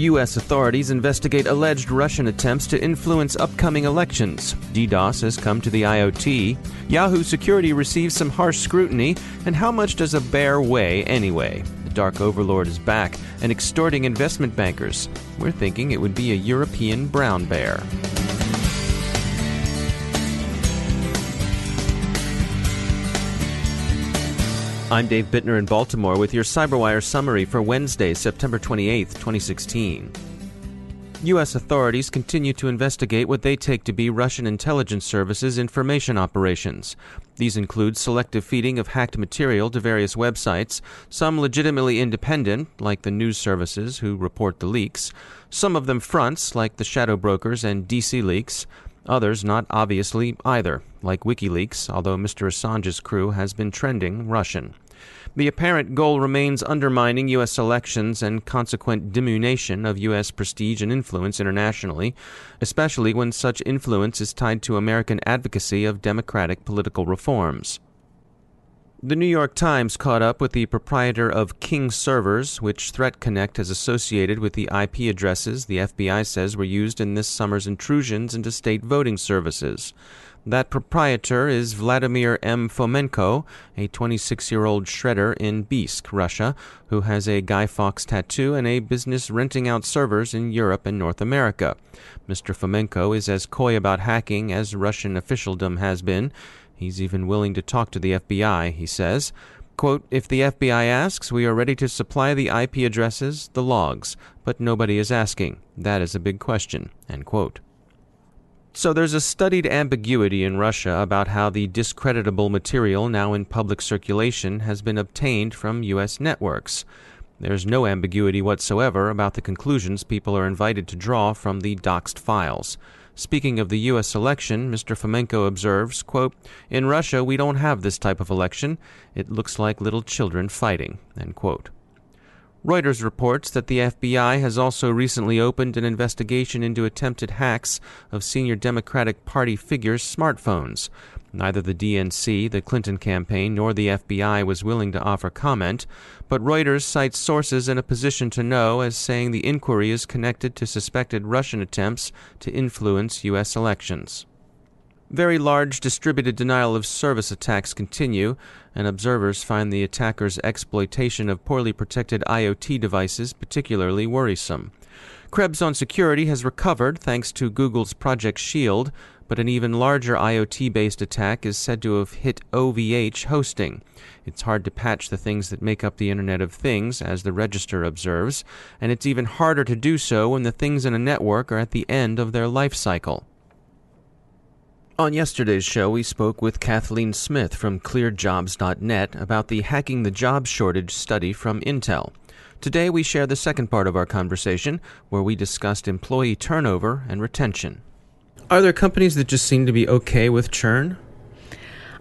U.S. authorities investigate alleged Russian attempts to influence upcoming elections. DDoS has come to the IoT. Yahoo security receives some harsh scrutiny. And how much does a bear weigh anyway? The Dark Overlord is back and extorting investment bankers. We're thinking it would be a European brown bear. I'm Dave Bittner in Baltimore with your CyberWire summary for Wednesday, September 28, 2016. U.S. authorities continue to investigate what they take to be Russian intelligence services information operations. These include selective feeding of hacked material to various websites, some legitimately independent, like the news services who report the leaks, some of them fronts, like the shadow brokers and DC Leaks, Others not obviously either, like WikiLeaks, although Mr. Assange's crew has been trending Russian. The apparent goal remains undermining U.S. elections and consequent diminution of U.S. prestige and influence internationally, especially when such influence is tied to American advocacy of democratic political reforms. The New York Times caught up with the proprietor of King Servers, which Threat Connect has associated with the IP addresses the FBI says were used in this summer's intrusions into state voting services. That proprietor is Vladimir M. Fomenko, a 26 year old shredder in Biysk, Russia, who has a Guy Fawkes tattoo and a business renting out servers in Europe and North America. Mr. Fomenko is as coy about hacking as Russian officialdom has been. He's even willing to talk to the FBI, he says. Quote, if the FBI asks, we are ready to supply the IP addresses, the logs, but nobody is asking. That is a big question. End quote. So there's a studied ambiguity in Russia about how the discreditable material now in public circulation has been obtained from U.S. networks. There's no ambiguity whatsoever about the conclusions people are invited to draw from the doxed files. Speaking of the U.S. election, Mr. Fomenko observes, quote, In Russia, we don't have this type of election. It looks like little children fighting. Reuters reports that the FBI has also recently opened an investigation into attempted hacks of senior Democratic Party figures' smartphones. Neither the DNC, the Clinton campaign, nor the FBI was willing to offer comment, but Reuters cites sources in a position to know as saying the inquiry is connected to suspected Russian attempts to influence U.S. elections. Very large distributed denial of service attacks continue, and observers find the attackers' exploitation of poorly protected IoT devices particularly worrisome. Krebs on Security has recovered thanks to Google's Project Shield, but an even larger IoT based attack is said to have hit OVH hosting. It's hard to patch the things that make up the Internet of Things, as the Register observes, and it's even harder to do so when the things in a network are at the end of their life cycle. On yesterday's show, we spoke with Kathleen Smith from ClearedJobs.net about the Hacking the Job Shortage study from Intel. Today, we share the second part of our conversation, where we discussed employee turnover and retention. Are there companies that just seem to be okay with churn?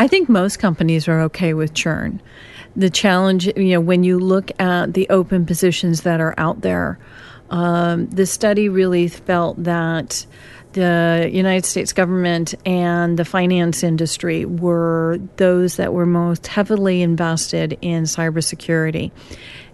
I think most companies are okay with churn. The challenge, you know, when you look at the open positions that are out there, um, the study really felt that the United States government and the finance industry were those that were most heavily invested in cybersecurity,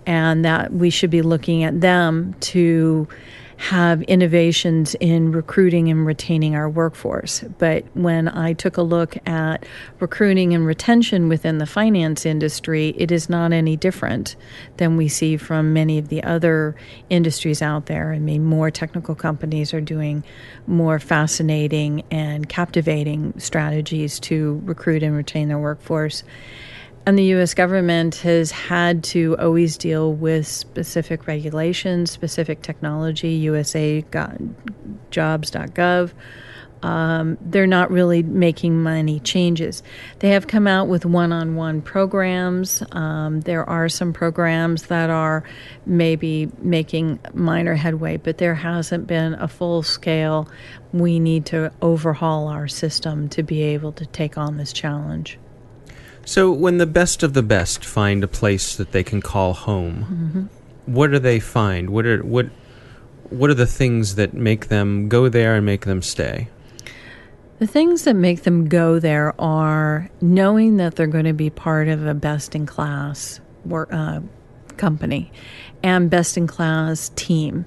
and that we should be looking at them to have innovations in recruiting and retaining our workforce. But when I took a look at recruiting and retention within the finance industry, it is not any different than we see from many of the other industries out there. I mean, more technical companies are doing more fascinating and captivating strategies to recruit and retain their workforce. And the US government has had to always deal with specific regulations, specific technology, USA jobs.gov. Um, they're not really making many changes. They have come out with one on one programs. Um, there are some programs that are maybe making minor headway, but there hasn't been a full scale. We need to overhaul our system to be able to take on this challenge. So, when the best of the best find a place that they can call home, mm-hmm. what do they find? What are what what are the things that make them go there and make them stay? The things that make them go there are knowing that they're going to be part of a best in class work, uh, company and best in class team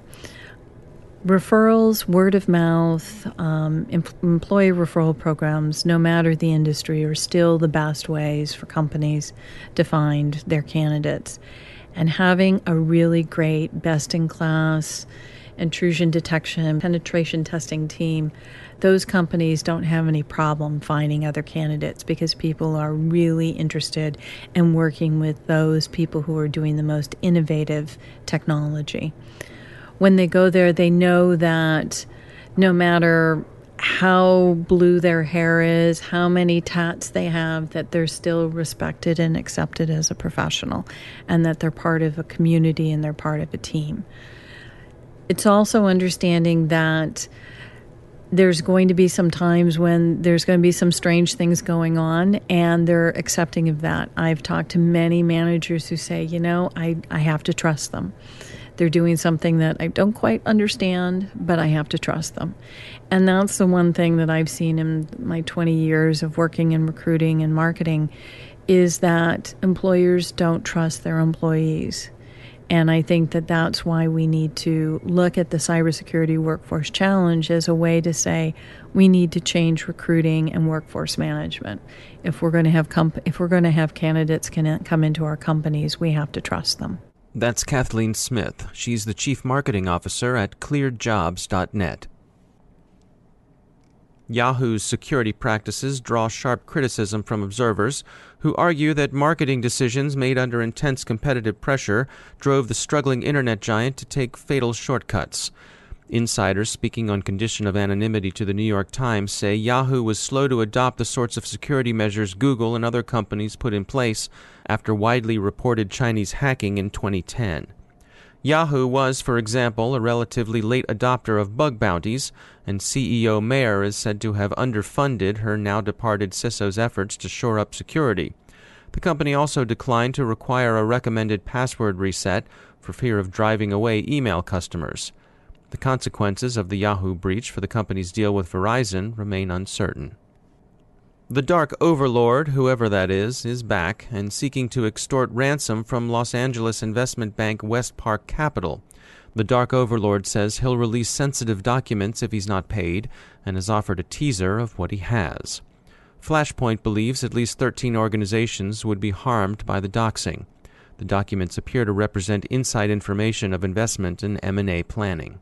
referrals, word of mouth, um, em- employee referral programs, no matter the industry, are still the best ways for companies to find their candidates. And having a really great, best in class intrusion detection, penetration testing team, those companies don't have any problem finding other candidates because people are really interested in working with those people who are doing the most innovative technology when they go there, they know that no matter how blue their hair is, how many tats they have, that they're still respected and accepted as a professional, and that they're part of a community and they're part of a team. It's also understanding that there's going to be some times when there's going to be some strange things going on and they're accepting of that. I've talked to many managers who say, you know, I, I have to trust them. They're doing something that I don't quite understand, but I have to trust them. And that's the one thing that I've seen in my 20 years of working in recruiting and marketing is that employers don't trust their employees. And I think that that's why we need to look at the cybersecurity workforce challenge as a way to say we need to change recruiting and workforce management. If we're going to have comp- if we're going to have candidates can come into our companies, we have to trust them. That's Kathleen Smith. She's the Chief Marketing Officer at clearedjobs.net. Yahoo's security practices draw sharp criticism from observers who argue that marketing decisions made under intense competitive pressure drove the struggling internet giant to take fatal shortcuts. Insiders speaking on condition of anonymity to the New York Times say Yahoo was slow to adopt the sorts of security measures Google and other companies put in place after widely reported Chinese hacking in 2010. Yahoo was, for example, a relatively late adopter of bug bounties, and CEO Mayer is said to have underfunded her now departed CISO's efforts to shore up security. The company also declined to require a recommended password reset for fear of driving away email customers. The consequences of the Yahoo breach for the company's deal with Verizon remain uncertain. The Dark Overlord, whoever that is, is back and seeking to extort ransom from Los Angeles investment bank Westpark Capital. The Dark Overlord says he'll release sensitive documents if he's not paid and has offered a teaser of what he has. Flashpoint believes at least 13 organizations would be harmed by the doxing. The documents appear to represent inside information of investment and M&A planning.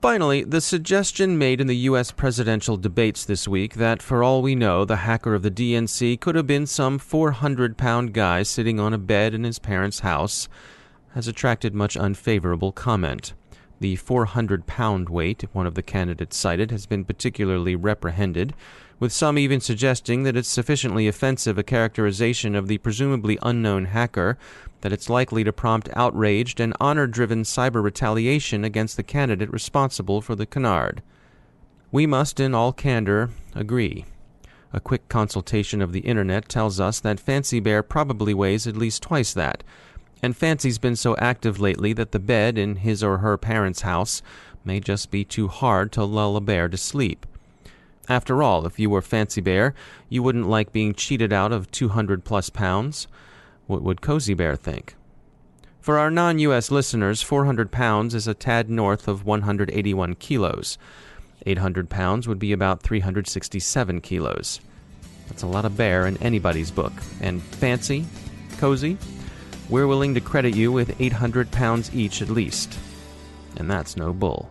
Finally, the suggestion made in the U.S. presidential debates this week that, for all we know, the hacker of the DNC could have been some 400 pound guy sitting on a bed in his parents' house has attracted much unfavorable comment. The 400 pound weight one of the candidates cited has been particularly reprehended, with some even suggesting that it's sufficiently offensive a characterization of the presumably unknown hacker that it's likely to prompt outraged and honor driven cyber retaliation against the candidate responsible for the canard. We must, in all candor, agree. A quick consultation of the internet tells us that Fancy Bear probably weighs at least twice that, and Fancy's been so active lately that the bed in his or her parents' house may just be too hard to lull a bear to sleep. After all, if you were Fancy Bear, you wouldn't like being cheated out of 200 plus pounds. What would Cozy Bear think? For our non US listeners, 400 pounds is a tad north of 181 kilos. 800 pounds would be about 367 kilos. That's a lot of bear in anybody's book. And fancy? Cozy? We're willing to credit you with 800 pounds each at least. And that's no bull.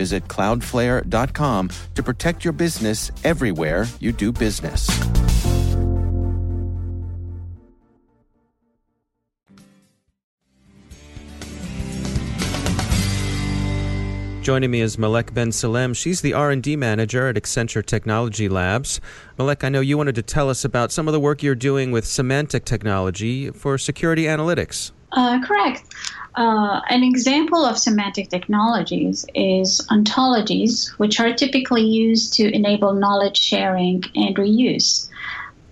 Visit cloudflare.com to protect your business everywhere you do business. Joining me is Malek Ben Salem. She's the R&D manager at Accenture Technology Labs. Malek, I know you wanted to tell us about some of the work you're doing with semantic technology for security analytics. Uh, correct. Uh, an example of semantic technologies is ontologies, which are typically used to enable knowledge sharing and reuse.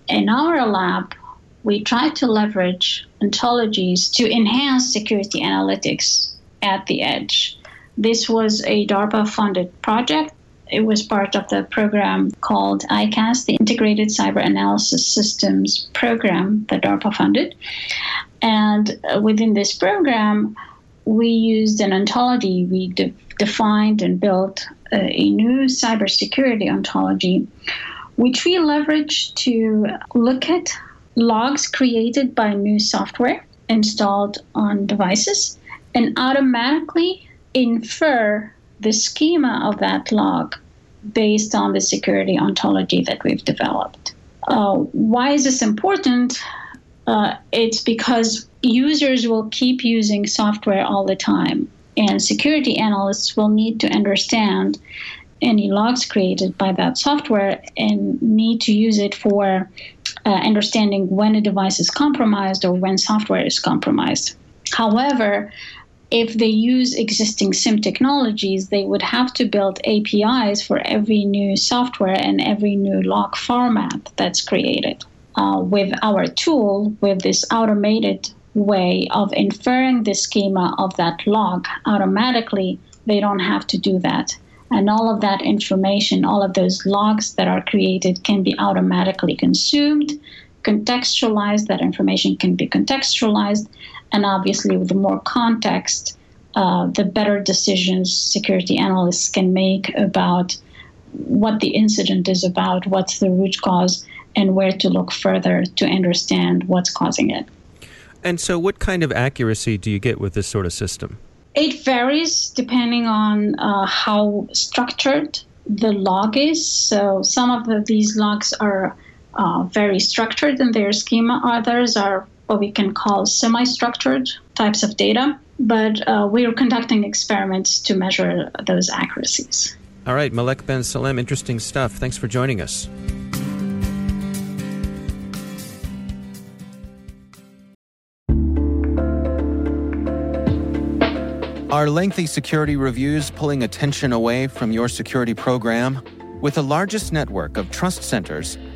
In our lab, we try to leverage ontologies to enhance security analytics at the edge. This was a DARPA funded project. It was part of the program called ICAS, the Integrated Cyber Analysis Systems Program that DARPA funded. And uh, within this program, we used an ontology. We de- defined and built a, a new cybersecurity ontology, which we leveraged to look at logs created by new software installed on devices and automatically infer the schema of that log based on the security ontology that we've developed. Uh, why is this important? Uh, it's because users will keep using software all the time, and security analysts will need to understand any logs created by that software and need to use it for uh, understanding when a device is compromised or when software is compromised. However, if they use existing SIEM technologies, they would have to build APIs for every new software and every new log format that's created. Uh, with our tool, with this automated way of inferring the schema of that log automatically, they don't have to do that. And all of that information, all of those logs that are created can be automatically consumed, contextualized, that information can be contextualized, and obviously, with more context, uh, the better decisions security analysts can make about what the incident is about, what's the root cause, and where to look further to understand what's causing it. And so, what kind of accuracy do you get with this sort of system? It varies depending on uh, how structured the log is. So, some of the, these logs are uh, very structured in their schema, others are what we can call semi structured types of data, but uh, we are conducting experiments to measure those accuracies. All right, Malek Ben Salem, interesting stuff. Thanks for joining us. Are lengthy security reviews pulling attention away from your security program? With the largest network of trust centers,